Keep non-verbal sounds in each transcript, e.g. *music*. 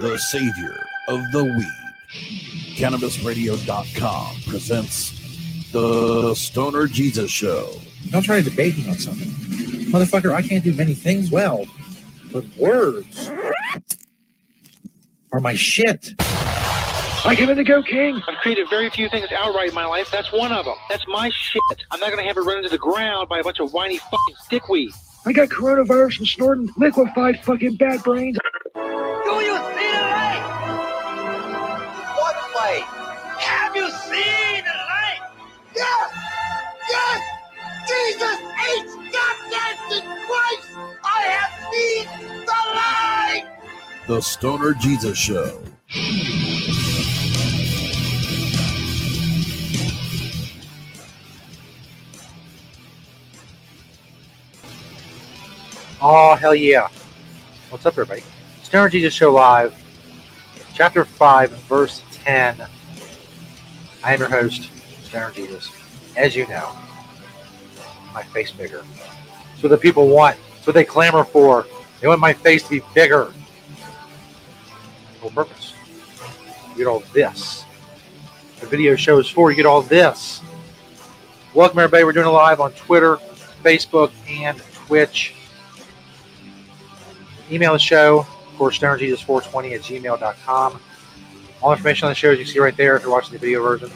The savior of the weed. CannabisRadio.com presents The Stoner Jesus Show. Don't try to debate me on something. Motherfucker, I can't do many things well, but words are my shit. I give it to go, King. I've created very few things outright in my life. That's one of them. That's my shit. I'm not going to have it run into the ground by a bunch of whiny fucking dickweed. I got coronavirus from snorting liquefied fucking bat brains. Do you see the light? What light? Have you seen the light? Yes! Yes! Jesus H. goddamn Christ! I have seen the light! The Stoner Jesus Show. Oh, hell yeah. What's up, everybody? Stoner Jesus Show Live, Chapter 5, Verse 10. I am your host, Stoner Jesus. As you know, my face bigger. It's what the people want. It's what they clamor for. They want my face to be bigger. No purpose. You get all this. The video show is for you get all this. Welcome, everybody. We're doing it live on Twitter, Facebook, and Twitch. Email the show, of course, stonerjesus420 at gmail.com. All information on the show, as you see right there if you're watching the video version.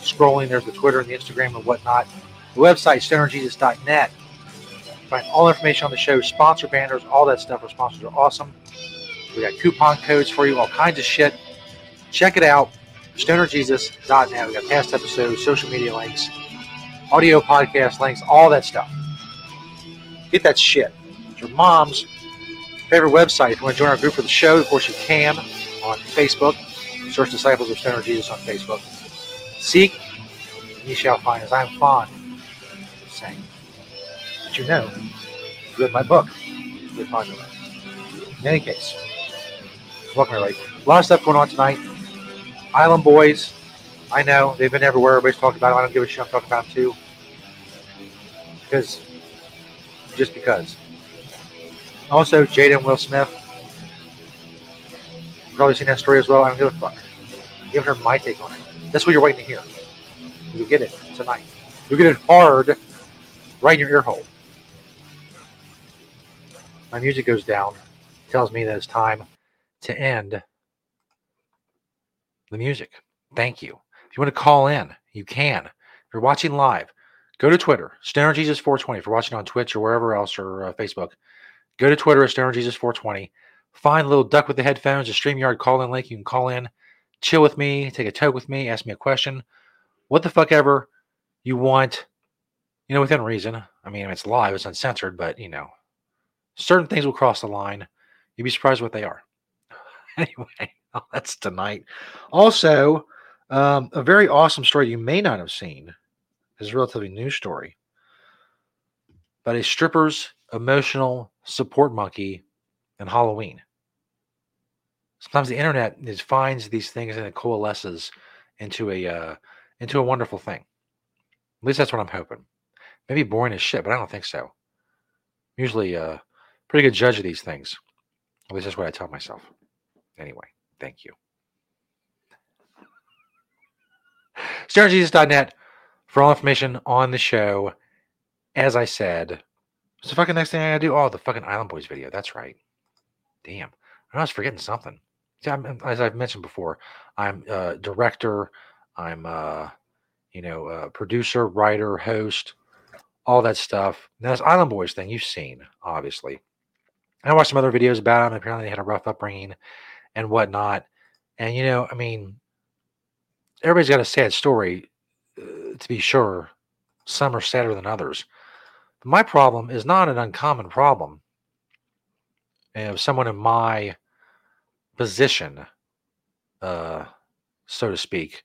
Scrolling, there's the Twitter and the Instagram and whatnot. The website, stonerjesus.net. Find all information on the show, sponsor banners, all that stuff. Our sponsors are awesome. We got coupon codes for you, all kinds of shit. Check it out, stonerjesus.net. We got past episodes, social media links, audio podcast links, all that stuff. Get that shit. It's your mom's favorite website. If you want to join our group for the show, of course you can on Facebook. Search Disciples of Stoner Jesus on Facebook. Seek, and ye shall find, as I am fond of saying. But you know, you read my book, you'll find it. In any case, welcome everybody. A lot of stuff going on tonight. Island Boys, I know they've been everywhere. Everybody's talking about them. I don't give a shit. I'm talking about them too. Because, just because. Also, Jaden Will Smith. You've probably seen that story as well. I don't give a fuck. Give her my take on it. That's what you're waiting to hear. You'll get it tonight. You'll get it hard right in your ear hole. My music goes down. Tells me that it's time to end the music. Thank you. If you want to call in, you can. If you're watching live, go to Twitter, Stoner Jesus 420. If you're watching on Twitch or wherever else or uh, Facebook, go to Twitter at Stoner Jesus 420. Find little duck with the headphones, a StreamYard call in link. You can call in, chill with me, take a toke with me, ask me a question, what the fuck ever you want, you know, within reason. I mean, it's live, it's uncensored, but you know, certain things will cross the line. You'd be surprised what they are. *laughs* anyway, *laughs* oh, that's tonight. Also, um, a very awesome story you may not have seen is a relatively new story but a stripper's emotional support monkey and Halloween. Sometimes the internet is, finds these things and it coalesces into a uh, into a wonderful thing. At least that's what I'm hoping. Maybe boring as shit, but I don't think so. I'm usually a uh, pretty good judge of these things. At least that's what I tell myself. Anyway, thank you. StonerJesus.net for all information on the show. As I said, what's the fucking next thing I gotta do? Oh, the fucking Island Boys video. That's right. Damn. I was forgetting something. See, I'm, as I've mentioned before, I'm a director. I'm a, you know, a producer, writer, host, all that stuff. Now, this Island Boys thing you've seen, obviously. I watched some other videos about them. Apparently, they had a rough upbringing and whatnot. And, you know, I mean, everybody's got a sad story, uh, to be sure. Some are sadder than others. My problem is not an uncommon problem. of someone in my position, uh, so to speak.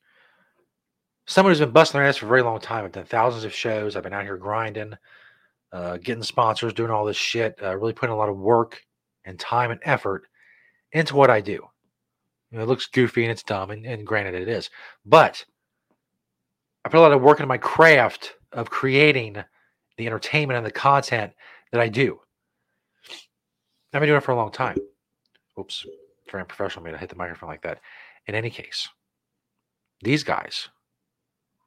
Someone who's been busting their ass for a very long time. I've done thousands of shows. I've been out here grinding, uh, getting sponsors, doing all this shit, uh, really putting a lot of work and time and effort into what I do. You know, it looks goofy and it's dumb, and, and granted it is. But I put a lot of work into my craft of creating the entertainment and the content that I do. I've been doing it for a long time. Oops, very unprofessional of me to hit the microphone like that. In any case, these guys,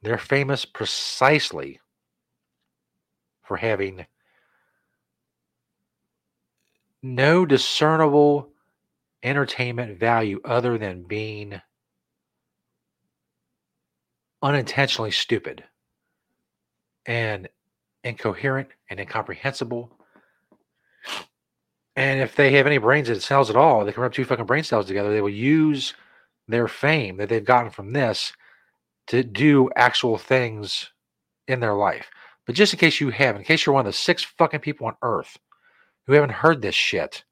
they're famous precisely for having no discernible entertainment value other than being unintentionally stupid and incoherent and incomprehensible. And if they have any brains and cells at all, they can rub two fucking brain cells together. They will use their fame that they've gotten from this to do actual things in their life. But just in case you have, in case you're one of the six fucking people on earth who haven't heard this shit,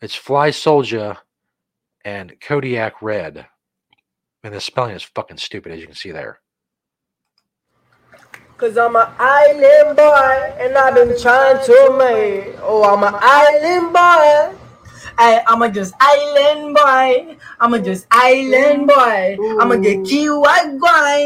it's Flyysoldier and Kodiyakredd. And the spelling is fucking stupid, as you can see there. Cause I'm an island boy and I've been trying to make. Oh, I'm an island boy. I, I'm a just island boy. I'm a just island boy. I'ma get key white grind.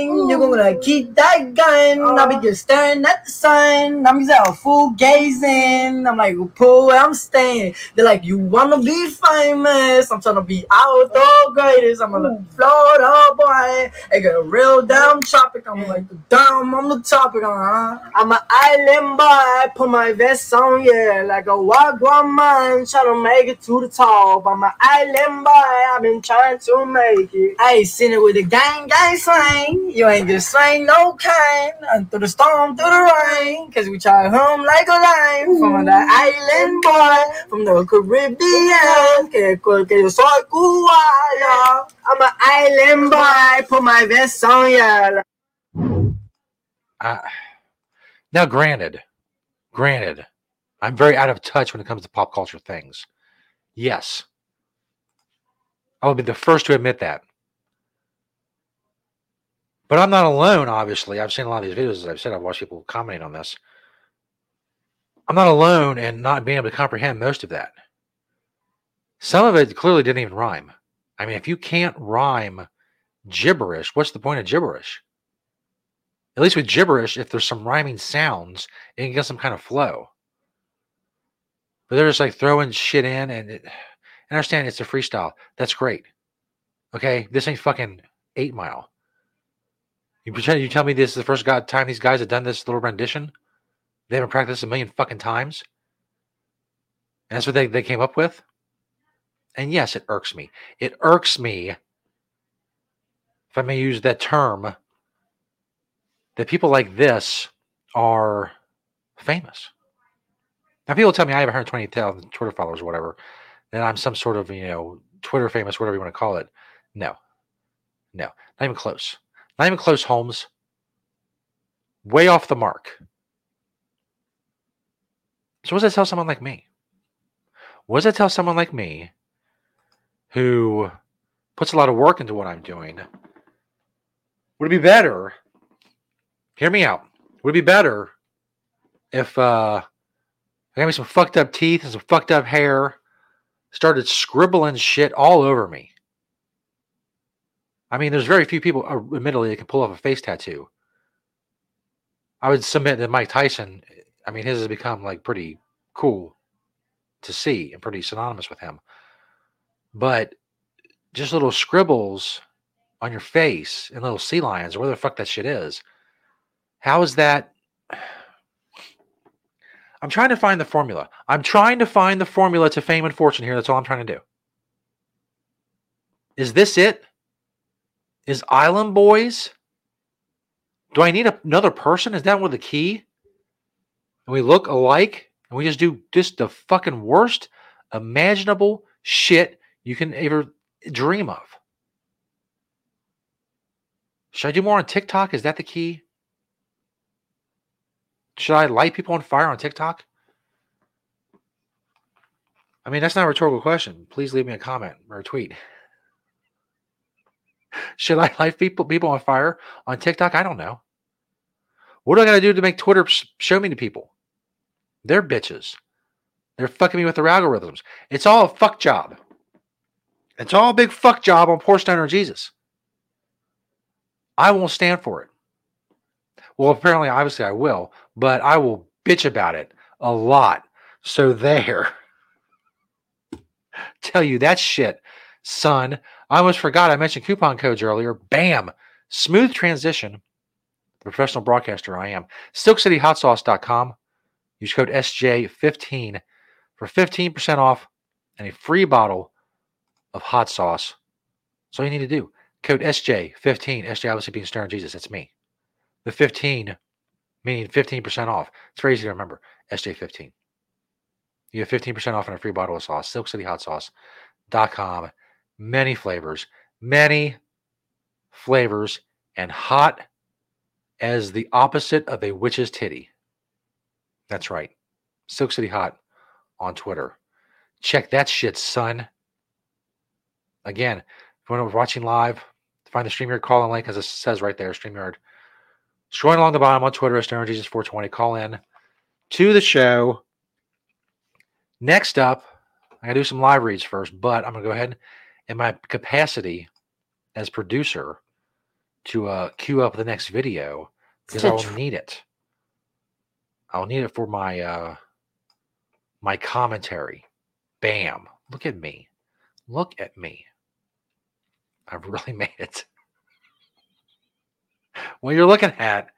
You're gonna keep that gun. I'll be just staring at the sun. I'm just out full gazing. I'm like, pull where I'm staying. They're like, you wanna be famous? I'm trying to be out the greatest. I'm gonna Florida boy. I got a real damn topic. I'm like, damn on the topic. Uh-huh. I'm an island boy. Put my vest on, yeah, like a wagwan man. Try to make it to the top. I'm an island boy. I've been trying to make it. I ain't seen it with a gang gang slang. You ain't just slang no kind. And through the storm, through the rain. Cause we try home like a line. From the island boy. From the Caribbean. Que yo soy. I'm an island boy. Put my vest on, yeah. Uh, now, granted, granted, I'm very out of touch when it comes to pop culture things. Yes, I will be the first to admit that. But I'm not alone, obviously. I've seen a lot of these videos, as I've said, I've watched people commenting on this. I'm not alone in not being able to comprehend most of that. Some of it clearly didn't even rhyme. I mean, if you can't rhyme gibberish, what's the point of gibberish? At least with gibberish, if there's some rhyming sounds, it can get some kind of flow. But they're just like throwing shit in, and it, understand it's a freestyle. That's great. Okay, this ain't fucking Eight Mile. You pretend you tell me this is the first god time these guys have done this little rendition? They haven't practiced a million fucking times. And that's what they, they came up with. And yes, it irks me. It irks me, if I may use that term, that people like this are famous. Now, people tell me I have 120,000 Twitter followers or whatever, that I'm some sort of, you know, Twitter famous, whatever you want to call it. No, no, not even close. Not even close, Holmes. Way off the mark. So, what does that tell someone like me? What does that tell someone like me who puts a lot of work into what I'm doing? Would it be better? Hear me out. Would it be better if uh, I got me some fucked up teeth and some fucked up hair, started scribbling shit all over me? I mean, there's very few people, uh, admittedly, that can pull off a face tattoo. I would submit that Mike Tyson, I mean, his has become like pretty cool to see and pretty synonymous with him. But just little scribbles on your face and little sea lions or whatever the fuck that shit is. How is that? *sighs* I'm trying to find the formula. I'm trying to find the formula to fame and fortune here. That's all I'm trying to do. Is this it? Is Island Boys? Do I need another person? Is that one the key? And we look alike and we just do just the fucking worst imaginable shit you can ever dream of. Should I do more on TikTok? Is that the key? Should I light people on fire on TikTok? I mean, that's not a rhetorical question. Please leave me a comment or a tweet. Should I *laughs* light people people on fire on TikTok? I don't know. What do I got to do to make Twitter show me to people? They're bitches. They're fucking me with their algorithms. It's all a fuck job. It's all a big fuck job on poor stoner Jesus. I won't stand for it. Well, apparently, obviously, I will, but I will bitch about it a lot. So there. *laughs* Tell you that shit, son. I almost forgot I mentioned coupon codes earlier. Bam. Smooth transition. Professional broadcaster I am. SilkCityHotSauce.com. Use code SJ15 for 15% off and a free bottle of hot sauce. That's all you need to do. Code SJ15. SJ obviously being Stoner Jesus. That's me. The 15 meaning 15% off. It's very easy to remember. SJ15. You have 15% off and a free bottle of sauce. SilkCityHotSauce.com. Many flavors. Many flavors and hot as the opposite of a witch's titty. That's right. Silk City Hot on Twitter. Check that shit, son. Again, if you're watching live, find the StreamYard call in link as it says right there, StreamYard. Scrolling along the bottom on Twitter, Stoner Jesus 420. Call in to the show. Next up, I gotta do some live reads first, but I'm gonna go ahead in my capacity as producer to uh, queue up the next video because I will need it. I'll need it for my uh, my commentary. Bam! Look at me. Look at me. I've *laughs* really made it. What you're looking at,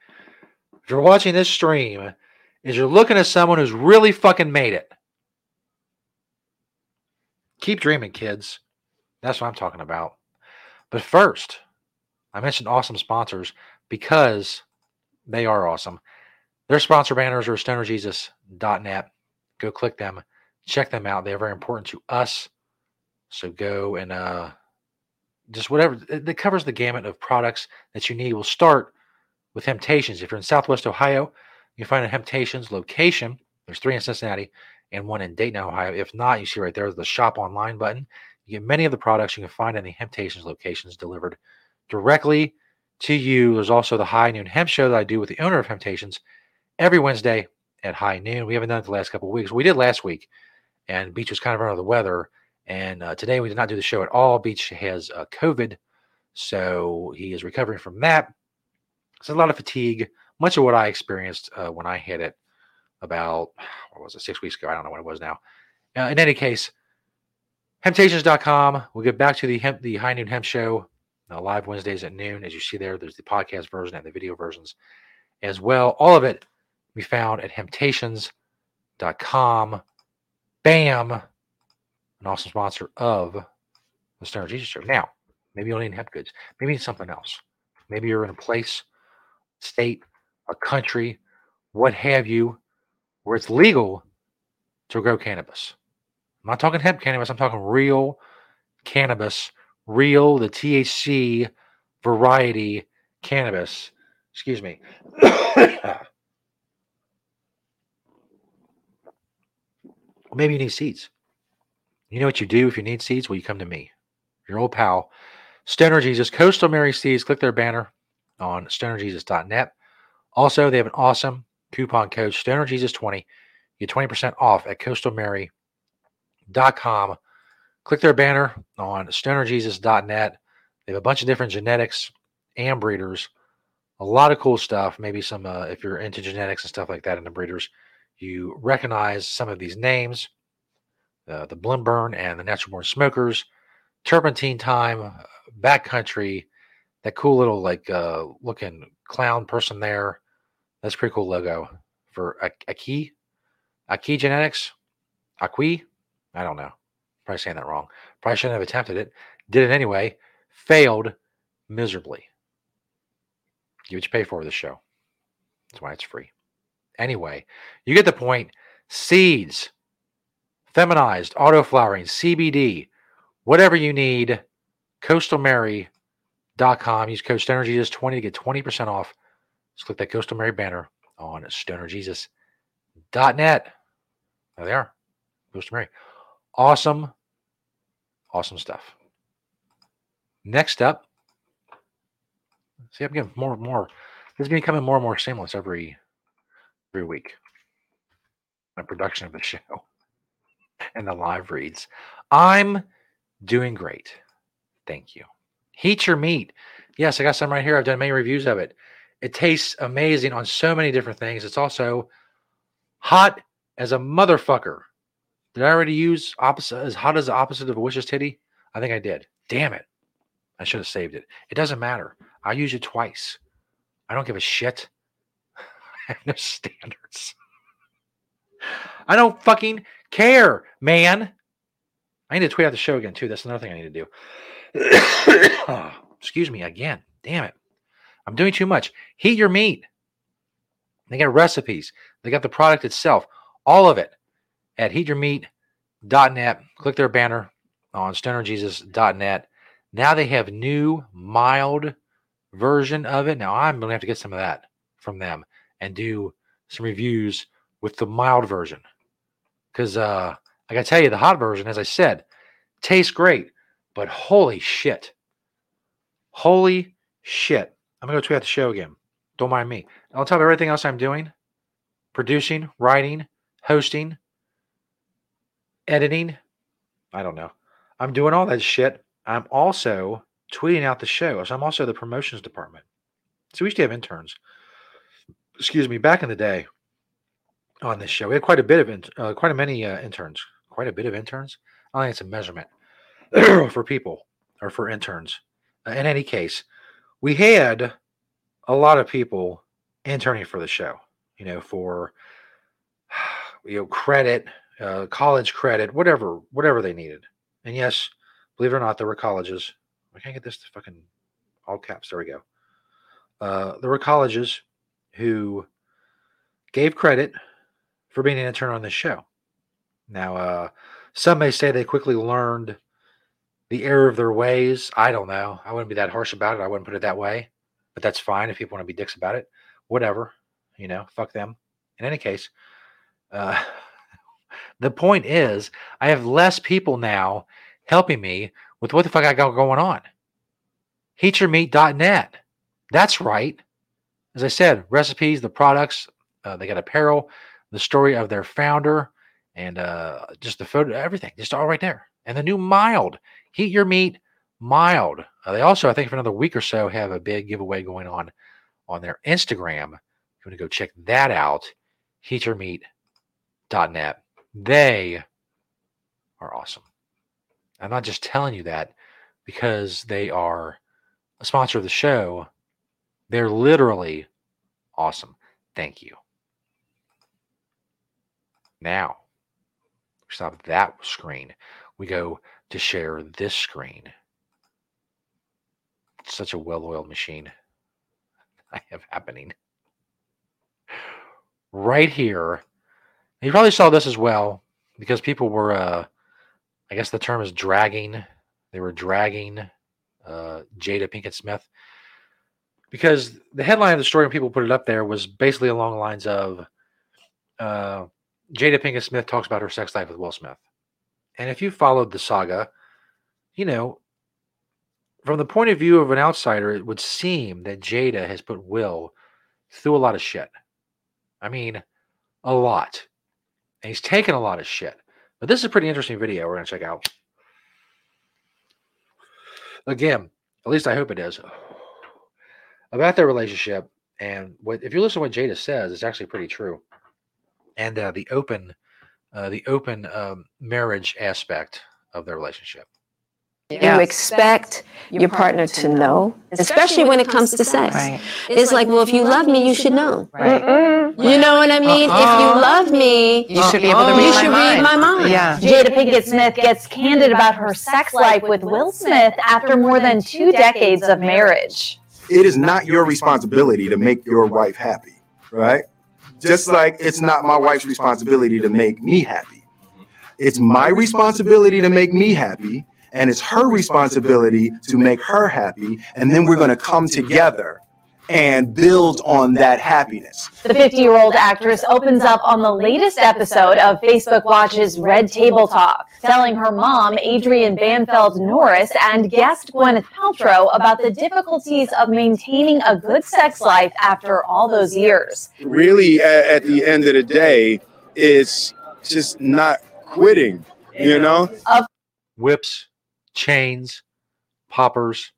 if you're watching this stream, is you're looking at someone who's really fucking made it. Keep dreaming, kids. That's what I'm talking about. But first, I mentioned awesome sponsors because they are awesome. Their sponsor banners are stonerjesus.net. Go click them, check them out. They're very important to us. So go and uh, just whatever that covers the gamut of products that you need. We'll start with Hemptations. If you're in Southwest Ohio, you find a Hemptations location. There's three in Cincinnati and one in Dayton, Ohio. If not, you see right there the shop online button. You get many of the products you can find in the Hemptations locations delivered directly to you. There's also the High Noon Hemp Show that I do with the owner of Hemptations every Wednesday at high noon. We haven't done it the last couple weeks. We did last week, and Beach was kind of under the weather. And uh, today we did not do the show at all. Beach has uh, COVID, so he is recovering from that. It's a lot of fatigue, much of what I experienced uh, when I hit it about, what was it, six weeks ago? I don't know what it was now. Uh, in any case, Hemptations.com. We'll get back to the hemp, the High Noon Hemp Show uh, live Wednesdays at noon. As you see there, there's the podcast version and the video versions as well. All of it be found at hemptations.com. Bam! An awesome sponsor of the Stoner Jesus Show. Now, maybe you don't need hemp goods. Maybe it's something else. Maybe you're in a place, state, a country, what have you, where it's legal to grow cannabis. I'm not talking hemp cannabis, I'm talking real cannabis, real, the THC variety cannabis. Excuse me. *coughs* Maybe you need seeds. You know what you do if you need seeds? Well, you come to me, your old pal, Stoner Jesus, Coastal Mary Seeds. Click their banner on stonerjesus.net. Also, they have an awesome coupon code, StonerJesus20. You get 20% off at coastalmary.com. Click their banner on stonerjesus.net. They have a bunch of different genetics and breeders. A lot of cool stuff. Maybe some, uh, if you're into genetics and stuff like that, and the breeders, you recognize some of these names uh, the Blimburn and the Natural Born Smokers, Turpentine Time, uh, Backcountry, that cool little like uh, looking clown person there. That's pretty cool logo for Aki. Aki Genetics? Aki? I don't know. Probably saying that wrong. Probably shouldn't have attempted it. Did it anyway. Failed miserably. You what you pay for this show. That's why it's free. Anyway, you get the point. Seeds, feminized, auto flowering, CBD, whatever you need, coastalmary.com. Use code StonerJesus20 to get 20% off. Just click that Coastal Mary banner on stonerjesus.net. There they are. Coastal Mary. Awesome, awesome stuff. Next up, see, I'm getting more and more. This is becoming more and more seamless every every week. My production of the *laughs* show and the live reads. I'm doing great. Thank you. Heat your meat. Yes, I got some right here. I've done many reviews of it. It tastes amazing on so many different things. It's also hot as a motherfucker. Did I already use opposite as hot as the opposite of a wish's titty? I think I did. Damn it. I should have saved it. It doesn't matter. I use it twice. I don't give a shit. *sighs* I have no *laughs* standards. I don't fucking care, man. I need to tweet out the show again, too. That's another thing I need to do. Oh, *coughs* excuse me again. Damn it. I'm doing too much. Heat your meat. They got recipes. They got the product itself. All of it at heatyourmeat.net. Click their banner on stonerjesus.net. Now they have new mild version of it. Now I'm going to have to get some of that from them and do some reviews with the mild version. Because uh, I got to tell you, the hot version, as I said, tastes great, but holy shit. Holy shit. I'm going to tweet out the show again. Don't mind me. On top of everything else I'm doing, producing, writing, hosting, editing, I don't know. I'm doing all that shit. I'm also tweeting out the show. So I'm also the promotions department. So we used to have interns. Excuse me, back in the day on this show, we had quite a bit of, in, uh, quite a many uh, interns. Quite a bit of interns. I think it's a measurement *clears throat* for people or for interns. Uh, in any case, we had a lot of people interning for the show. You know, for *sighs* you know credit, uh, college credit, whatever, whatever they needed. And yes, believe it or not, there were colleges. I can't get this to fucking all caps. There we go. Uh, there were colleges who gave credit for being an intern on this show. Now, uh, some may say they quickly learned the error of their ways. I don't know. I wouldn't be that harsh about it. I wouldn't put it that way, but that's fine if people want to be dicks about it. Whatever, you know, fuck them. In any case, uh, the point is, I have less people now helping me with what the fuck I got going on. Heatyourmeat.net. That's right. As I said, recipes, the products, uh, they got apparel, the story of their founder, and uh, just the photo, everything, just all right there. And the new mild, heat your meat mild. Uh, they also, I think, for another week or so, have a big giveaway going on on their Instagram. If you want to go check that out, heatyourmeat.net. They are awesome. I'm not just telling you that because they are a sponsor of the show. They're literally awesome. Thank you. Now, stop that screen. We go to share this screen. It's such a well oiled machine *laughs* I have happening. Right here. You probably saw this as well because people were, uh, I guess the term is dragging. They were dragging uh, Jada Pinkett Smith because the headline of the story when people put it up there was basically along the lines of uh, Jada Pinkett Smith talks about her sex life with Will Smith. And if you followed the saga, you know, from the point of view of an outsider, it would seem that Jada has put Will through a lot of shit. I mean, a lot. And he's taken a lot of shit. But this is a pretty interesting video we're going to check out. Again, at least I hope it is. *sighs* About their relationship. And what if you listen to what Jada says, it's actually pretty true. And uh, the open, uh, the open um, marriage aspect of their relationship. You expect your partner to know, especially when it comes to sex. Right. It's like, well, if you love me, you should know. Right. You know what I mean? If you love me, You should be able to read you my should mind. read my mind. Yeah. Jada Pinkett Smith gets candid about her sex life with Will Smith after more than two decades of marriage. it is not your responsibility to make your wife happy, right? Just like it's not my wife's responsibility to make me happy. It's my responsibility to make me happy, and it's her responsibility to make her happy. And then we're going to come together and build on that happiness. The 50 year old actress opens up on the latest episode of Facebook Watch's Red Table Talk, telling her mom, Adrienne Banfield Norris, and guest Gwyneth Paltrow about the difficulties of maintaining a good sex life after all those years. really at, at the end of the day it's just not quitting you know Of Whips, chains, poppers.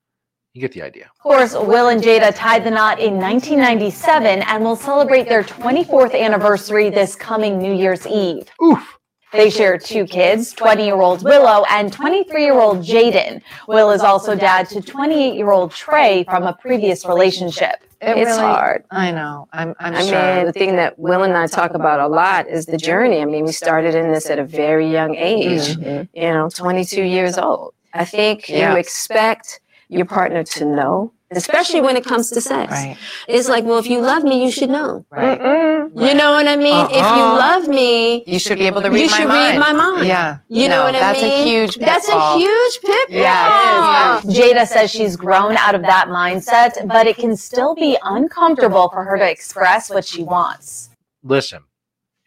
You get the idea. Of course, Will and Jada tied the knot in 1997 and will celebrate their 24th anniversary this coming New Year's Eve. Oof. They share two kids, 20 year old Willow and 23 year old Jaden. Will is also dad to 28 year old Trey from a previous relationship. It it's really- hard. I know. I'm. I'm I sure. mean, the thing that Will and I talk about a lot is the journey. I mean, we started in this at a very young age, Mhm. you know, 22 years old. I think Yeah. you expect your partner to know, especially when it comes to sex. Right. It's like, well, if you love me, you should know. Right. You know what I mean? If you Uh-uh. love me, You should be able to read you my should mind. read my mind. Yeah. You know what I mean? that's a huge That's a huge pitfall. Yeah, Jada says she's grown out of that mindset, but it can still be uncomfortable for her to express what she wants. Listen,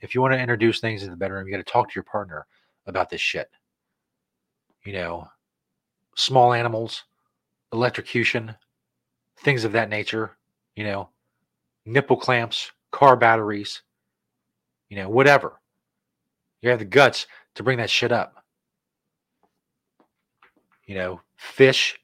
if you want to introduce things in the bedroom, you got to talk to your partner about this shit. You know, small animals, electrocution, things of that nature, you know, nipple clamps, car batteries, you know, whatever. You have the guts to bring that shit up. You know, fish.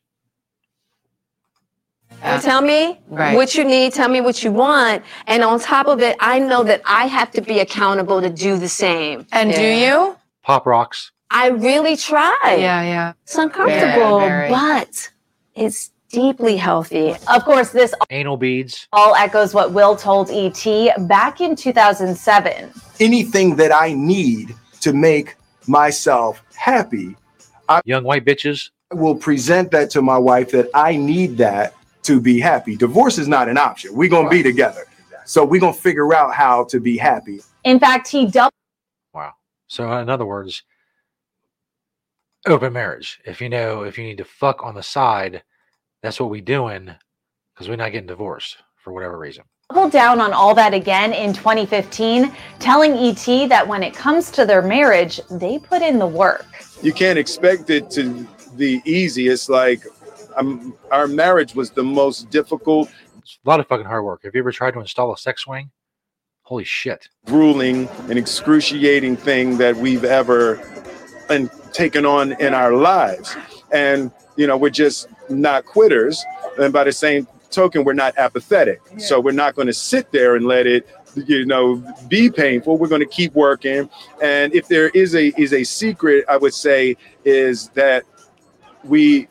You tell me Right. what you need, tell me what you want. And on top of it, I know that I have to be accountable to do the same. And do you? Pop rocks. I really try. Yeah, yeah. It's uncomfortable, Very, very. but it's deeply healthy. Of course, this Anal beads. all echoes what Will told ET back in 2007. Anything that I need to make myself happy, I Young white bitches. Will present that to my wife that I need that to be happy. Divorce is not an option. We're going to be together. So we're going to figure out how to be happy. In fact, he doubled Wow. So in other words, open marriage. If you know, if you need to fuck on the side, that's what we doing because we're not getting divorced for whatever reason. Double down on all that again in 2015, telling ET that when it comes to their marriage, they put in the work. you can't expect it to be easy it's like um, our marriage was the most difficult It's a lot of fucking hard work. Have you ever tried to install a sex swing? Holy shit. grueling and excruciating thing that we've ever and taken on in our lives. And you know we're just not quitters. And by the same token we're not apathetic. So we're not going to sit there and let it you know be painful. We're going to keep working. And if there is a is a secret i would say is that we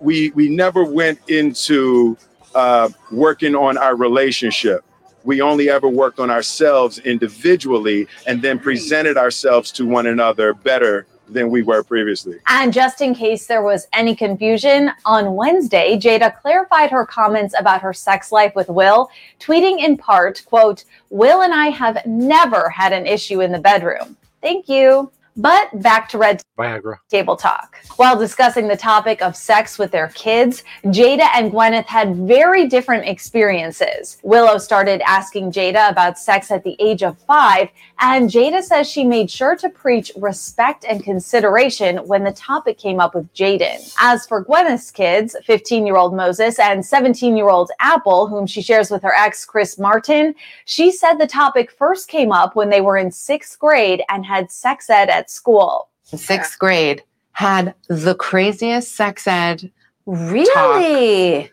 we we never went into uh, working on our relationship. We only ever worked on ourselves individually and then presented ourselves to one another better than we were previously. And just in case there was any confusion, on Wednesday, Jada clarified her comments about her sex life with Will, tweeting in part, quote, Will and I have never had an issue in the bedroom. Thank you. But back to Red Viagra. Table Talk. While discussing the topic of sex with their kids, Jada and Gwyneth had very different experiences. Willow started asking Jada about sex at the age of five, and Jada says she made sure to preach respect and consideration when the topic came up with Jaden. As for Gwyneth's kids, 15 year old Moses and 17 year old Apple, whom she shares with her ex Chris Martin, she said the topic first came up when they were in sixth grade and had sex ed at school. Sixth grade, had the craziest sex ed. Really?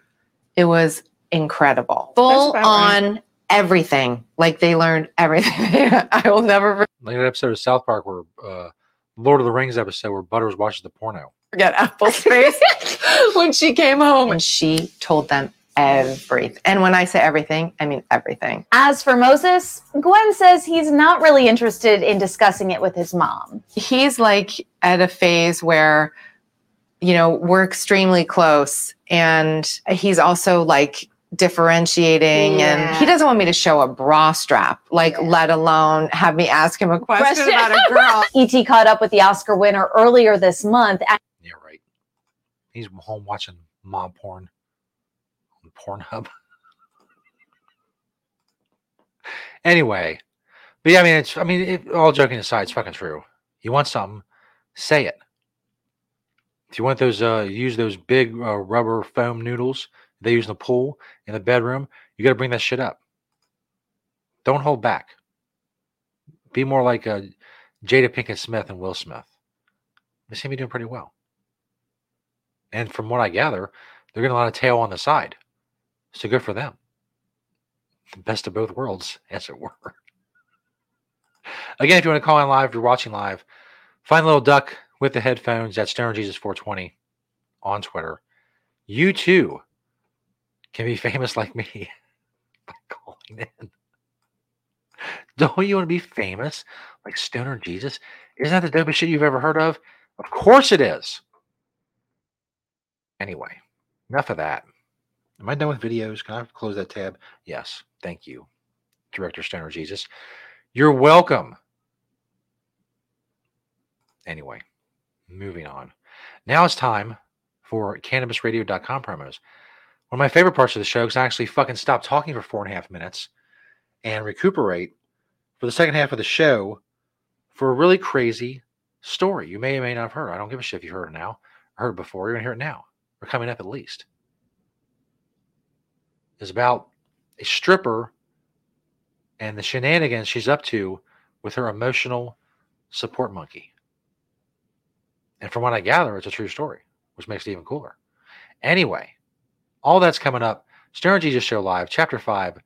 It was incredible. Full right. On everything. Like they learned everything. *laughs* I will never Like that episode of South Park where uh Lord of the Rings episode where Butters watches the porno. forget Apple's face *laughs* when she came home. And she told them everything. And when I say everything, I mean everything. As for Moses, Gwen says he's not really interested in discussing it with his mom. He's like at a phase where, you know, we're extremely close. And he's also like differentiating and he doesn't want me to show a bra strap, like let alone have me ask him a question, Question. about a girl. *laughs* E.T. caught up with the Oscar winner earlier this month. And Yeah, right. He's home watching mob porn on Pornhub. *laughs* anyway, but yeah, I mean, it's I mean, it, all joking aside, it's fucking true. You want something, say it. If you want those, uh, use those big uh, rubber foam noodles they use in the pool in the bedroom. You got to bring that shit up. Don't hold back. Be more like uh, Jada Pinkett Smith and Will Smith. They seem to be doing pretty well. And from what I gather, they're getting a lot of tail on the side. So good for them. The best of both worlds, as it were. Again, if you want to call in live, if you're watching live, find a little duck with the headphones. at Stoner Jesus 420 on Twitter. You too can be famous like me *laughs* by calling in. Don't you want to be famous like Stoner Jesus? Isn't that the dopest shit you've ever heard of? Of course it is. Anyway, enough of that. Am I done with videos? Can I close that tab? Yes. Thank you, Director Stoner Jesus. You're welcome. Anyway, moving on. Now it's time for cannabisradio.com promos. One of my favorite parts of the show is I actually fucking stop talking for four and a half minutes and recuperate for the second half of the show for a really crazy story you may or may not have heard. I don't give a shit if you heard it now, heard it before, you're to hear it now. We're coming up at least. It's about a stripper and the shenanigans she's up to with her emotional support monkey. And from what I gather, it's a true story, which makes it even cooler. Anyway, all that's coming up. Stoner Jesus Show Live, Chapter 5,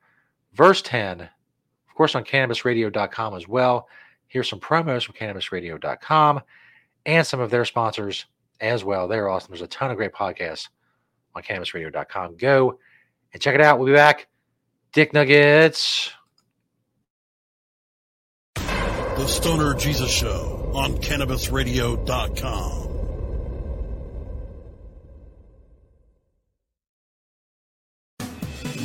Verse 10, of course, on cannabisradio.com as well. Here's some promos from cannabisradio.com and some of their sponsors as well. They're awesome. There's a ton of great podcasts on cannabisradio.com. Go and check it out. We'll be back. Dick Nuggets. The Stoner Jesus Show on cannabisradio.com.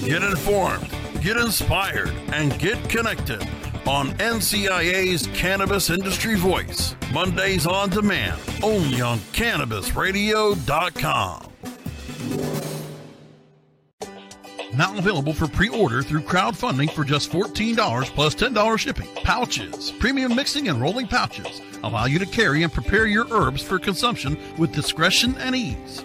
Get informed, get inspired, and get connected on NCIA's Cannabis Industry Voice. Mondays on demand, only on cannabisradio.com. Now available for pre-order through crowdfunding for just $14 plus $10 shipping. Pouchz, premium mixing and rolling pouches allow you to carry and prepare your herbs for consumption with discretion and ease.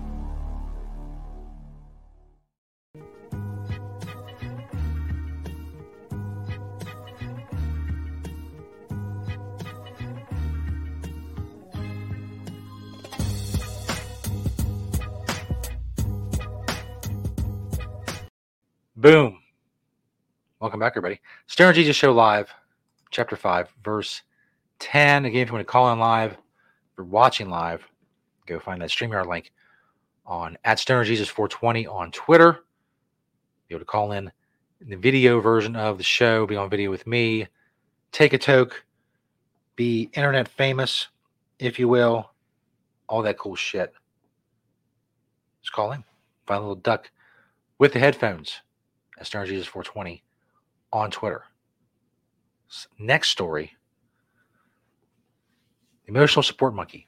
Boom. Welcome back, everybody. Stoner Jesus Show Live, Chapter 5, Verse 10. Again, if you want to call in live, for watching live, go find that StreamYard link on at Stoner Jesus 420 on Twitter. Be able to call in the video version of the show, be on video with me, take a toke, be internet famous, if you will, all that cool shit. Just call in, find a little duck with the headphones at Stoner Jesus 420 on Twitter. Next story Emotional Support Monkey.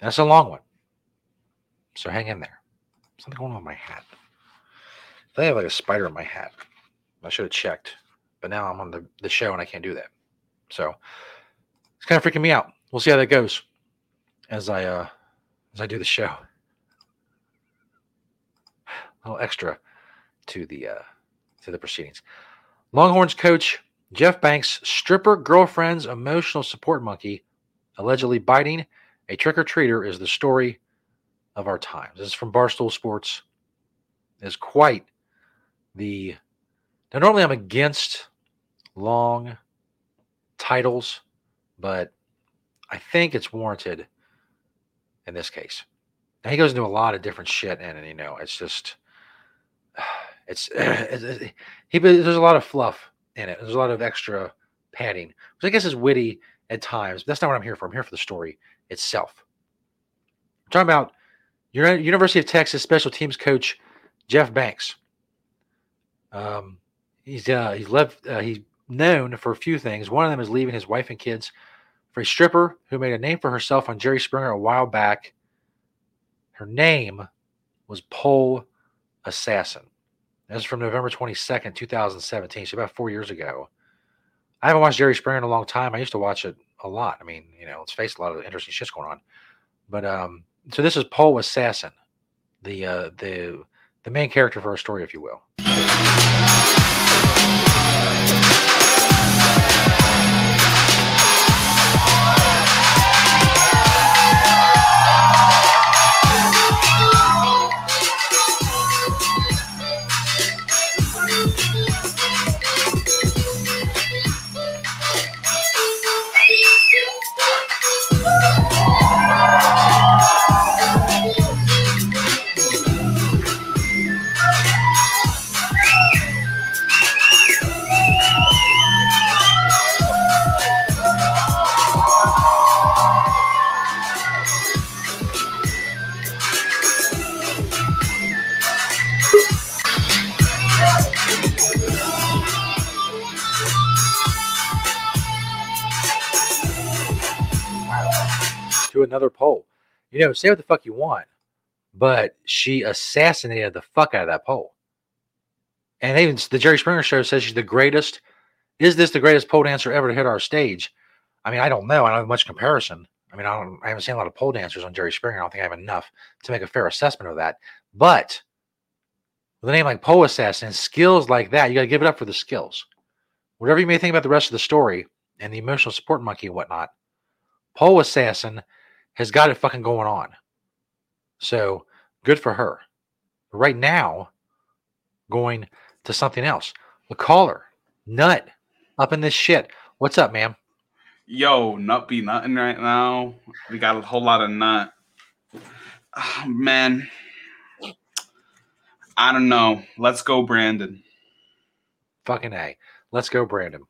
That's a long one. So hang in there. Something going on with my hat. I have like a spider in my hat. I should have checked. But now I'm on the, the show and I can't do that. So it's kind of freaking me out. We'll see how that goes as I uh as I do the show. *sighs* A little extra to the uh, to the proceedings. Longhorns coach Jeff Banks' stripper girlfriend's emotional support monkey allegedly biting a trick or treater is the story of our times. This is from Barstool Sports. Is quite the. Now, normally I'm against long titles, but I think it's warranted in this case. Now he goes into a lot of different shit, and, and you know, it's just *sighs* it's, *clears throat* it's, it's he there's a lot of fluff in it. There's a lot of extra padding, which I guess is witty at times. But that's not what I'm here for. I'm here for the story itself. I'm talking about Uni- University of Texas special teams coach Jeff Banks. Um, he's uh, he's left. Uh, he's known for a few things. One of them is leaving his wife and kids for a stripper who made a name for herself on Jerry Springer a while back. Her name was Pole Assassin. This is from November 22nd, 2017, so about four years ago. I haven't watched Jerry Springer in a long time. I used to watch it a lot. I mean, you know, let's face it, a lot of interesting shit's going on. But um, so this is Pole Assassin, the uh, the the main character for our story, if you will. Another pole. You know, say what the fuck you want, but she assassinated the fuck out of that pole. And even the Jerry Springer show says she's the greatest. Is this the greatest pole dancer ever to hit our stage? I mean, I don't know. I don't have much comparison. I mean, I don't. I haven't seen a lot of pole dancers on Jerry Springer. I don't think I have enough to make a fair assessment of that. But with a name like Pole Assassin, skills like that, you got to give it up for the skills. Whatever you may think about the rest of the story and the emotional support monkey and whatnot, Pole Assassin has got it fucking going on. So good for her. But right now, going to something else. The caller, Nut, up in this shit. What's up, ma'am? Yo, nut be nothing right now. We got a whole lot of nut. Ah, man, I don't know. Let's go, Brandon. Fucking A. Let's go, Brandon.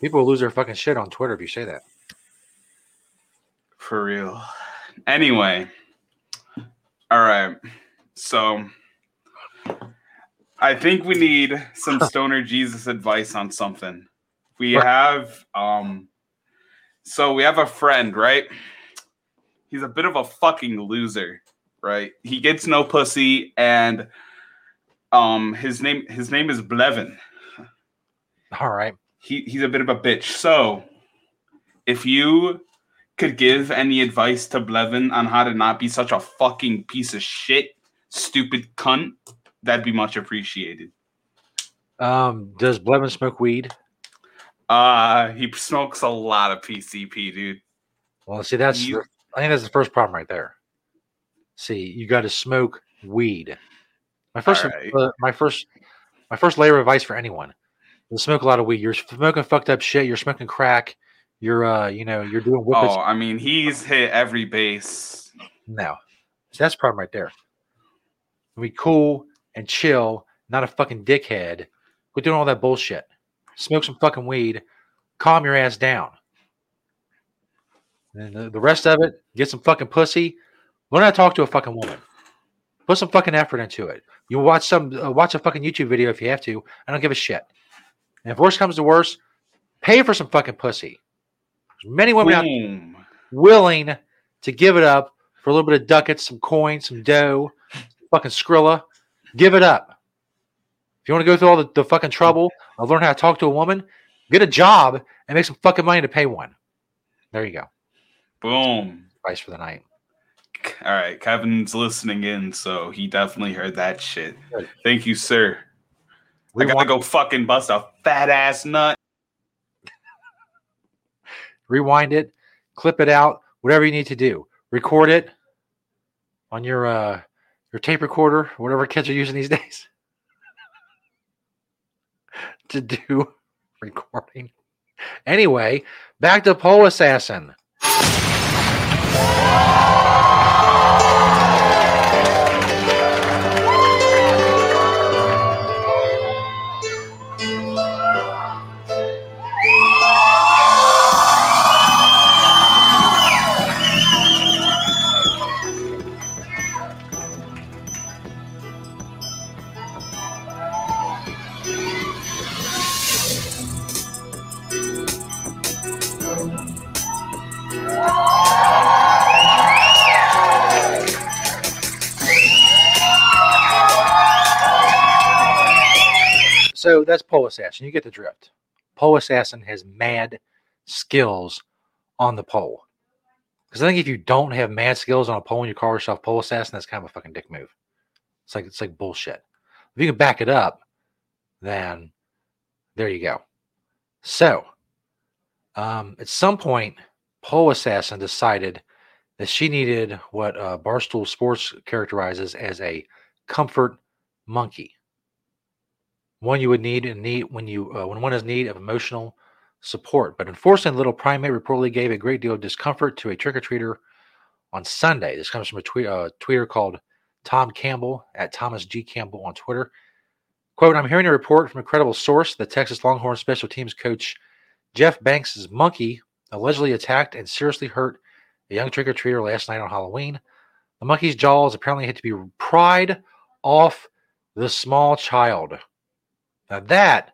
People will lose their fucking shit on Twitter if you say that. For real. Anyway, all right. So I think we need some *laughs* stoner Jesus advice on something. We have um So we have a friend, right? He's a bit of a fucking loser, right? He gets no pussy, and um, his name his name is Blevin. All right. He he's a bit of a bitch. So if you could give any advice to Blevin on how to not be such a fucking piece of shit, stupid cunt, that'd be much appreciated. Um, does Blevin smoke weed? Uh he smokes a lot of PCP, dude. Well, see, that's You- I think that's the first problem right there. See, you got to smoke weed. My first, Alright. uh, my first, my first layer of advice for anyone: is smoke a lot of weed. You're smoking fucked up shit. You're smoking crack. You're, uh, you know, you're doing whippets. Oh, I mean, he's hit every base. No, that's the problem right there. Be cool and chill, not a fucking dickhead. Quit doing all that bullshit. Smoke some fucking weed. Calm your ass down. And the, the rest of it, get some fucking pussy. Learn how to talk to a fucking woman. Put some fucking effort into it. You watch some, uh, watch a fucking YouTube video if you have to. I don't give a shit. And if worse comes to worse, pay for some fucking pussy. Many women out Boom. willing to give it up for a little bit of ducats, some coins, some dough, fucking Skrilla. Give it up. If you want to go through all the, the fucking trouble of learn how to talk to a woman, get a job and make some fucking money to pay one. There you go. Boom. Advice for the night. All right, Kevin's listening in, so he definitely heard that shit. Thank you, sir. I gotta go fucking bust a fat ass nut. Rewind it, clip it out, whatever you need to do. Record it on your uh your tape recorder, whatever kids are using these *laughs* days to do *laughs* recording. Anyway, back to Pole Assassin. That's Pole Assassin. You get the drift. Pole Assassin has mad skills on the pole. Because I think if you don't have mad skills on a pole and you call yourself Pole Assassin, that's kind of a fucking dick move. It's like it's like bullshit. If you can back it up, then there you go. So, um, at some point, Pole Assassin decided that she needed what uh, Barstool Sports characterizes as a comfort monkey. One you would need in need when you uh, when one is in need of emotional support. But unfortunately, little primate reportedly gave a great deal of discomfort to a trick or treater on Sunday. This comes from a tweet, uh, tweeter called Tom Campbell at Thomas G Campbell on Twitter. Quote: I'm hearing a report from a credible source. The Texas Longhorn special teams coach Jeff Banks' monkey allegedly attacked and seriously hurt a young trick or treater last night on Halloween. The monkey's jaws apparently had to be pried off the small child. Now that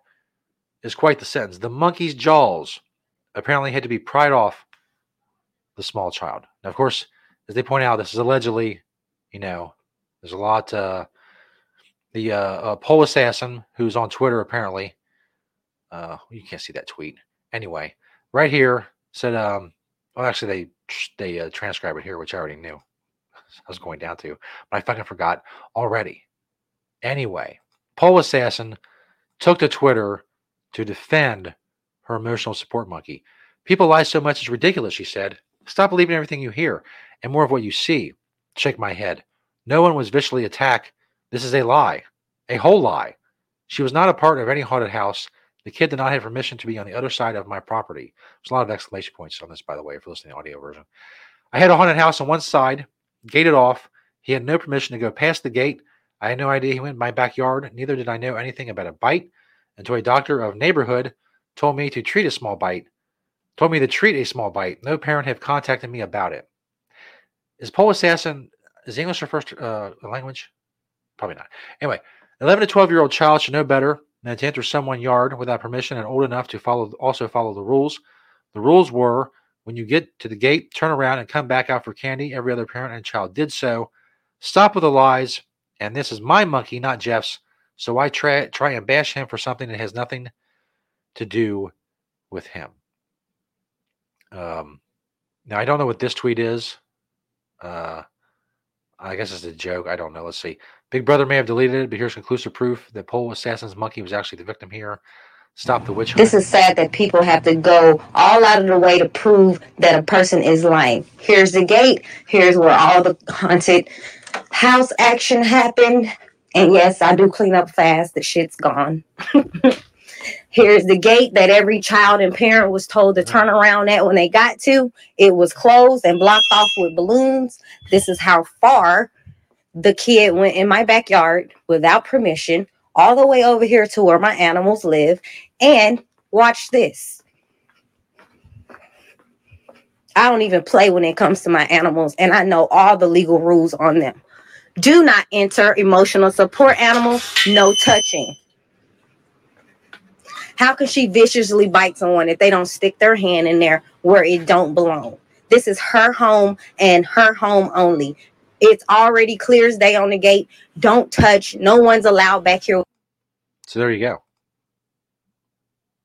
is quite the sentence. The monkey's jaws apparently had to be pried off the small child. Now, of course, as they point out, this is allegedly, you know, there's a lot. Uh, the uh, uh, pole assassin who's on Twitter apparently, uh, you can't see that tweet anyway. Right here said, um, well, actually they they uh, transcribe it here, which I already knew. *laughs* I was going down to, but I fucking forgot already. Anyway, pole assassin took to Twitter to defend her emotional support monkey. People lie so much it's ridiculous, she said. Stop believing everything you hear and more of what you see. Shake my head. No one was viciously attacked. This is a lie, a whole lie. She was not a part of any haunted house. The kid did not have permission to be on the other side of my property. There's a lot of exclamation points on this, by the way, if you're listening to the audio version. I had a haunted house on one side, gated off. He had no permission to go past the gate. I had no idea he went in my backyard. Neither did I know anything about a bite until a doctor of neighborhood told me to treat a small bite. Told me to treat a small bite. No parent have contacted me about it. Is Pole Assassin is English her first uh, language? Probably not. Anyway, 11 to 12 year old child should know better than to enter someone's yard without permission and old enough to follow also follow the rules. The rules were When you get to the gate, turn around and come back out for candy. Every other parent and child did so. Stop with the lies. And this is my monkey, not Jeff's. So I try try and bash him for something that has nothing to do with him. Um, now I don't know what this tweet is. Uh, I guess it's a joke. I don't know. Let's see. Big Brother may have deleted it, but here's conclusive proof that Pole Assassin's monkey was actually the victim here. Stop the witch hunt. This is sad that people have to go all out of the way to prove that a person is lying. Here's the gate. Here's where all the haunted house action happened. And yes, I do clean up fast. The shit's gone. *laughs* Here's the gate that every child and parent was told to turn around at when they got to. It was closed and blocked off with balloons. This is how far the kid went in my backyard without permission, all the way over here to where my animals live. And watch this. I don't even play when it comes to my animals, and I know all the legal rules on them. Do not enter emotional support animals, no touching. How can she viciously bite someone if they don't stick their hand in there where it don't belong? This is her home and her home only. It's already clear as day on the gate. Don't touch. No one's allowed back here. So there you go.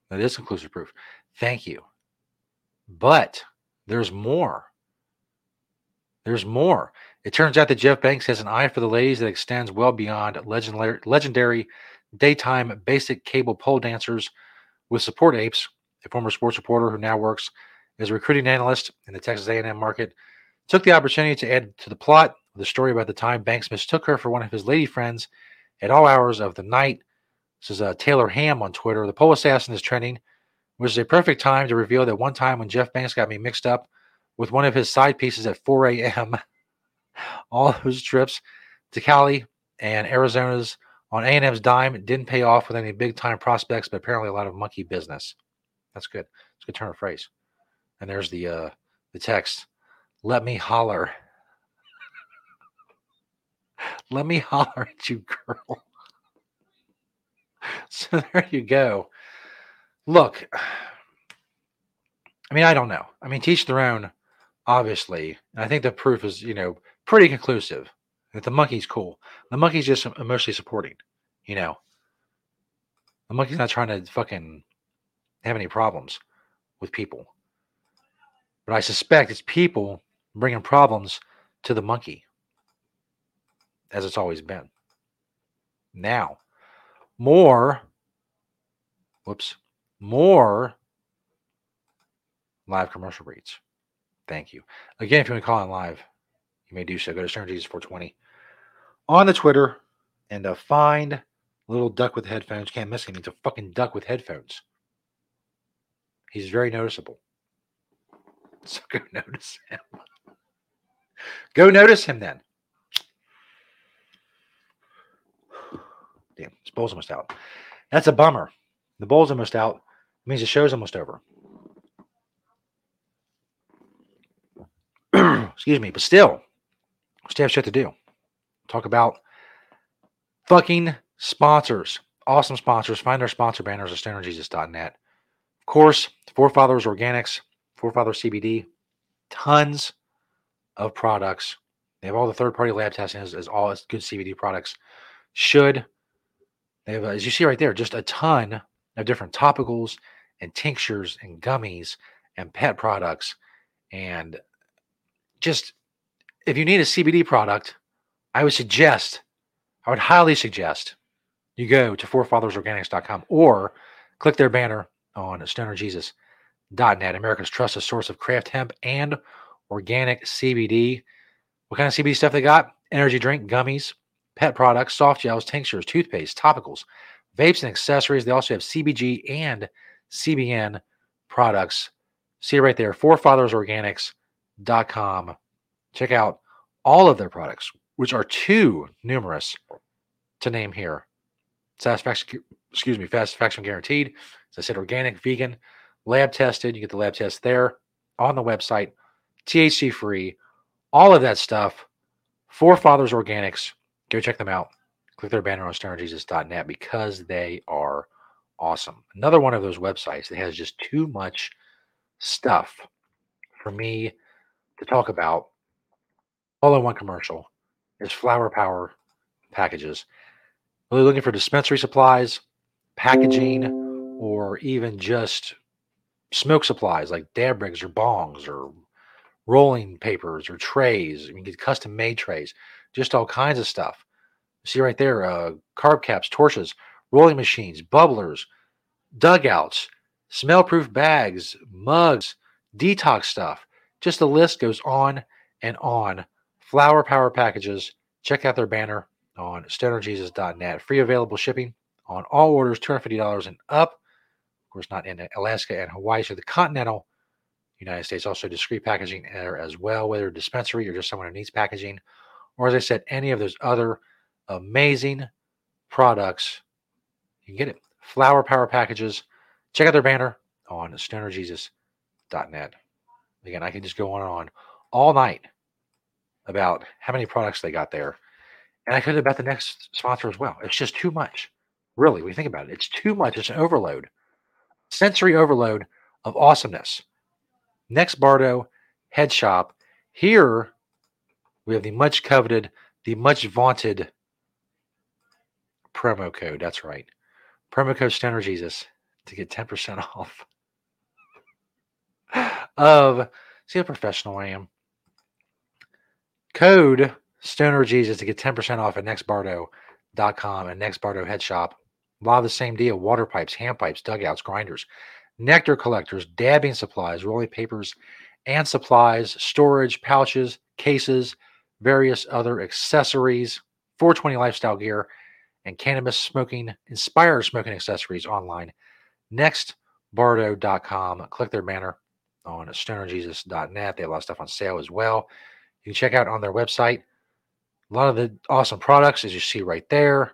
That is conclusive proof. Thank you. But there's more. There's more. It turns out that Jeff Banks has an eye for the ladies that extends well beyond legendary, legendary daytime basic cable pole dancers with support apes. A former sports reporter who now works as a recruiting analyst in the Texas A&M market took the opportunity to add to the plot the story about the time Banks mistook her for one of his lady friends at all hours of the night. This is uh, Taylor Ham on Twitter. The pole assassin is trending, which is a perfect time to reveal that one time when Jeff Banks got me mixed up with one of his side pieces at 4 a.m., all those trips to Cali and Arizona's on A&M's dime didn't pay off with any big time prospects, but apparently a lot of monkey business. That's good. It's a good turn of phrase. And there's the uh, the text. Let me holler. *laughs* Let me holler at you, girl. *laughs* so there you go. Look, I mean, I don't know. I mean, teach their own, obviously. And I think the proof is, you know, pretty conclusive that the monkey's cool. The monkey's just emotionally supporting, you know. The monkey's mm-hmm. not trying to fucking have any problems with people. But I suspect it's people bringing problems to the monkey, as it's always been. Now, more, whoops, more live commercial reads. Thank you. Again, if you want to call in live, you may do so. Go to Stoner Jesus 420 on the Twitter and uh, find little duck with headphones. Can't miss him. He's a fucking duck with headphones. He's very noticeable. *laughs* So go notice him. go notice him then. Damn, this bowl's almost out. That's a bummer. The bowl's almost out. It means the show's almost over. *clears throat* Excuse me, but still, still have shit to do. Talk about fucking sponsors. Awesome sponsors. Find our sponsor banners at stonerjesus.net. Of course, Forefathers Organics, Forefather CBD, tons of products. They have all the third party lab testing as, as all as good CBD products should. They have, as you see right there, just a ton of different topicals and tinctures and gummies and pet products. And just if you need a CBD product, I would suggest, I would highly suggest you go to forefathersorganics.com or click their banner on stonerjesus.net, America's trusted source of craft hemp and organic CBD. What kind of CBD stuff they got? Energy drink, gummies, pet products, soft gels, tinctures, toothpaste, topicals, vapes, and accessories. They also have CBG and CBN products. See it right there, forefathersorganics.com. Check out all of their products, which are too numerous to name here. Satisfaction, excuse me, satisfaction guaranteed. As I said, organic, vegan, lab tested. You get the lab test there on the website, THC free, all of that stuff. Forefathers Organics. Go check them out. Click their banner on stonerjesus.net because they are awesome. Another one of those websites that has just too much stuff for me to talk about all in one commercial is Flower Power packages. Really looking for dispensary supplies, packaging, or even just smoke supplies like dab rigs or bongs or rolling papers or trays. You can get custom made trays, just all kinds of stuff. See right there, uh, carb caps, torches, rolling machines, bubblers, dugouts, smell proof bags, mugs, detox stuff. Just the list goes on and on. Flower Power Packages. Check out their banner on stonerjesus.net. Free available shipping on all orders $250 and up. Of course, not in Alaska and Hawaii, so the continental United States. Also, discreet packaging there as well, whether a dispensary or just someone who needs packaging, or as I said, any of those other amazing products. You can get it. Flower Power Packages. Check out their banner on stonerjesus.net. Again, I can just go on and on all night about how many products they got there. And I could about the next sponsor as well. It's just too much. Really, we think about it, it's too much. It's an overload, sensory overload of awesomeness. Next Bardo Head Shop. Here we have the much coveted, the much vaunted promo code. That's right. Promo code Stoner Jesus to get 10% *laughs* off of see how professional I am. Code Stoner Jesus to get 10% off at nextbardo.com and nextbardo head shop. A lot of the same deal water pipes, hand pipes, dugouts, grinders, nectar collectors, dabbing supplies, rolling papers, and supplies, storage, pouches, cases, various other accessories, 420 lifestyle gear, and cannabis smoking, inspired smoking accessories online. Nextbardo.com. Click their banner on stonerjesus.net. They have a lot of stuff on sale as well. You can check out on their website a lot of the awesome products, as you see right there.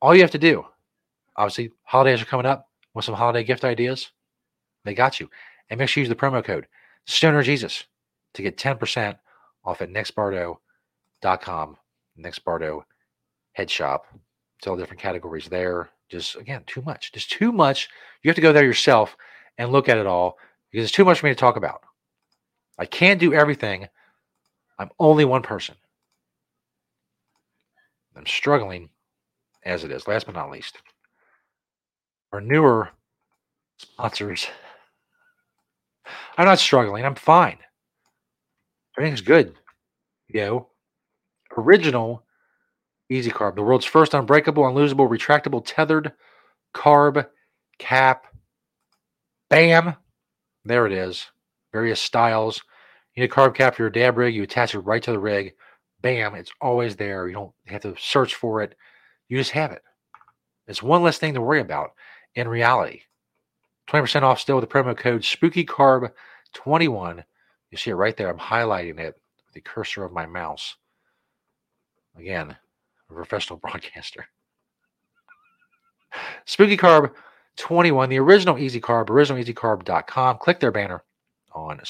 All you have to do, obviously, holidays are coming up. Want some holiday gift ideas? They got you. And make sure you use the promo code Stoner Jesus to get 10% off at nextbardo.com. Nextbardo head shop. It's all different categories there. Just again, too much. Just too much. You have to go there yourself and look at it all because it's too much for me to talk about. I can't do everything. I'm only one person. I'm struggling as it is. Last but not least, our newer sponsors. I'm not struggling. I'm fine. Everything's good. Know, original EZ Carb, the world's first unbreakable, unlosable, retractable, tethered carb cap. Bam. There it is. Various styles. You need a carb cap for your dab rig. You attach it right to the rig. Bam. It's always there. You don't have to search for it. You just have it. It's one less thing to worry about in reality. 20% off still with the promo code SpookyCarb21. You see it right there. I'm highlighting it with the cursor of my mouse. Again, a professional *laughs* broadcaster. Spooky Carb 21, the original EZ Carb, originaleasycarb.com. Click their banner on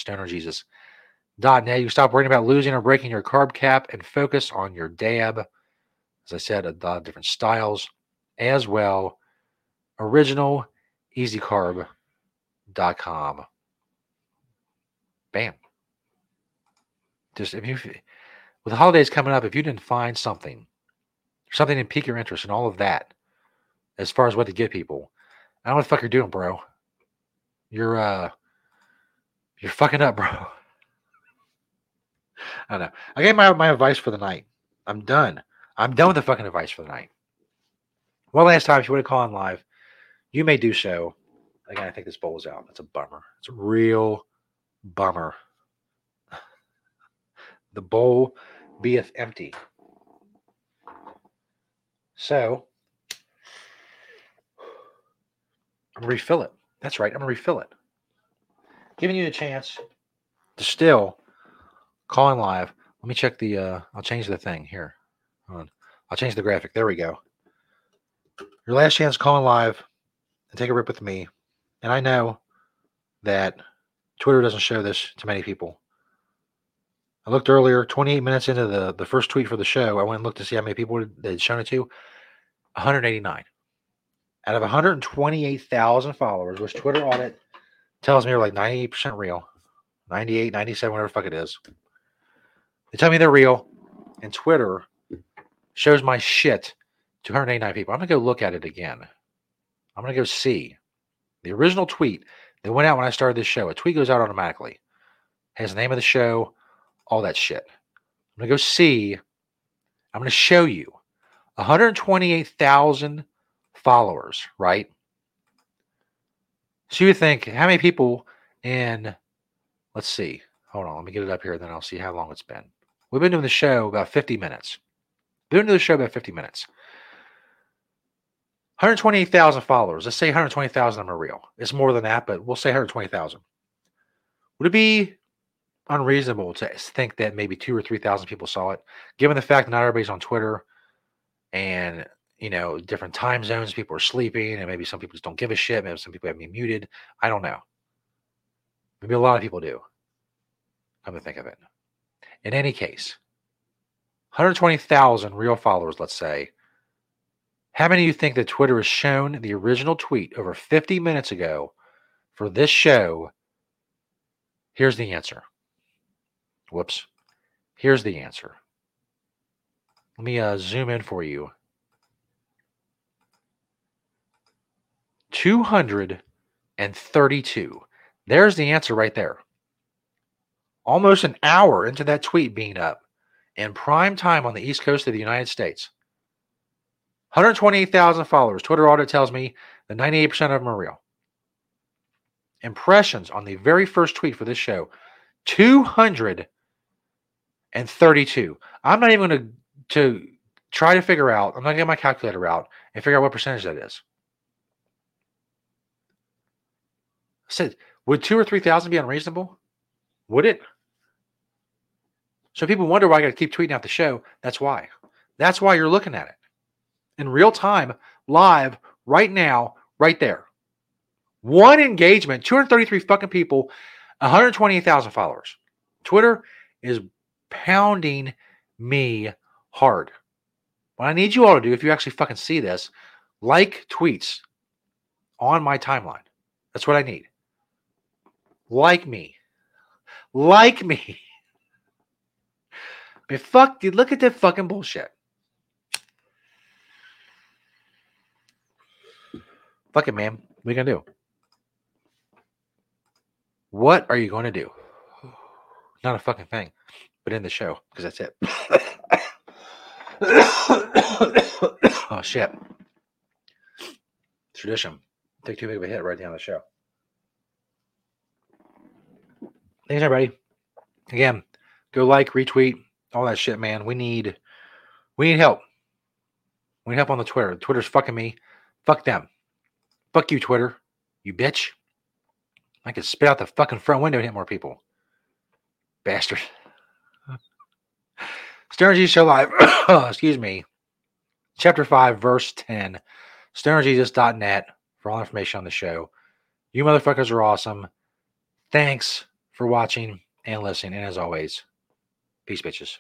stonerjesus.net. You stop worrying about losing or breaking your carb cap and focus on your dab. As I said, a lot of different styles as well. Original easycarb.com. Bam. Just if you with the holidays coming up, if you didn't find something, something to pique your interest and all of that, as far as what to get people, I don't know what the fuck you're doing, bro. You're uh you're fucking up, *laughs* bro. I don't know. I gave my my advice for the night. I'm done. I'm done with the fucking advice for the night. One last time, if you want to call in live, you may do so. Again, I think this bowl is out. That's a bummer. It's a real bummer. *laughs* the bowl beeth empty. So I'm gonna refill it. That's right. I'm gonna refill it. Giving you a chance to still call in live. Let me check the uh I'll change the thing here. I'll change the graphic. There we go. Your last chance calling live and take a rip with me. And I know that Twitter doesn't show this to many people. I looked earlier, 28 minutes into the, the first tweet for the show. I went and looked to see how many people they'd shown it to. 189. Out of 128,000 followers, which Twitter audit tells me are like 98% real. 98, 97, whatever fuck it is. They tell me they're real, and Twitter hmm. shows my shit to 189 people. I'm gonna go look at it again. I'm gonna go see the original tweet that went out when I started this show. A tweet goes out automatically, has the name of the show, all that shit. I'm gonna go see. I'm gonna show you 128,000 followers, right? So you think how many people in? Let's see. Hold on, let me get it up here, then I'll see how long it's been. We've been doing the show about 50 minutes. We've been doing the show about 50 minutes. 128,000 followers. Let's say 120,000 of them are real. It's more than that, but we'll say 120,000. Would it be unreasonable to think that maybe two or 3,000 people saw it, given the fact that not everybody's on Twitter and, you know, different time zones, people are sleeping, and maybe some people just don't give a shit. Maybe some people have me muted. I don't know. Maybe a lot of people do. Come to think of it. In any case, 120,000 real followers, let's say. How many of you think that Twitter has shown the original tweet over 50 minutes ago for this show? Here's the answer. Whoops. Here's the answer. Let me uh, zoom in for you. 232. There's the answer right there. Almost an hour into that tweet being up in prime time on the East Coast of the United States. 128,000 followers. Twitter audit tells me that 98% of them are real. Impressions on the very first tweet for this show 232. I'm not even going to to try to figure out, I'm not going to get my calculator out and figure out what percentage that is. I said, would two or 3,000 be unreasonable? Would it? So people wonder why I got to keep tweeting out the show. That's why. That's why you're looking at it in real time, live, right now, right there. One engagement, 233 fucking people, 128,000 followers. Twitter is pounding me hard. What I need you all to do, if you actually fucking see this, like tweets on my timeline. That's what I need. Like me. Like me. Mean, fuck, dude, look at that fucking bullshit. Fuck it, man. What are you gonna do? What are you going to do? Not a fucking thing, but in the show because that's it. *coughs* oh shit! Tradition. Take too big of a hit right down the show. Thanks, everybody. Again, go like, retweet, all that shit, man. We need, we need help. We need help on the Twitter. Twitter's fucking me. Fuck them. Fuck you, Twitter. You bitch. I could spit out the fucking front window and hit more people. Bastard. *laughs* Stoner Jesus Show Live. *coughs* Excuse me. Chapter 5, verse 10. StonerJesus.net for all information on the show. You motherfuckers are awesome. Thanks for watching and listening. And as always, peace, bitches.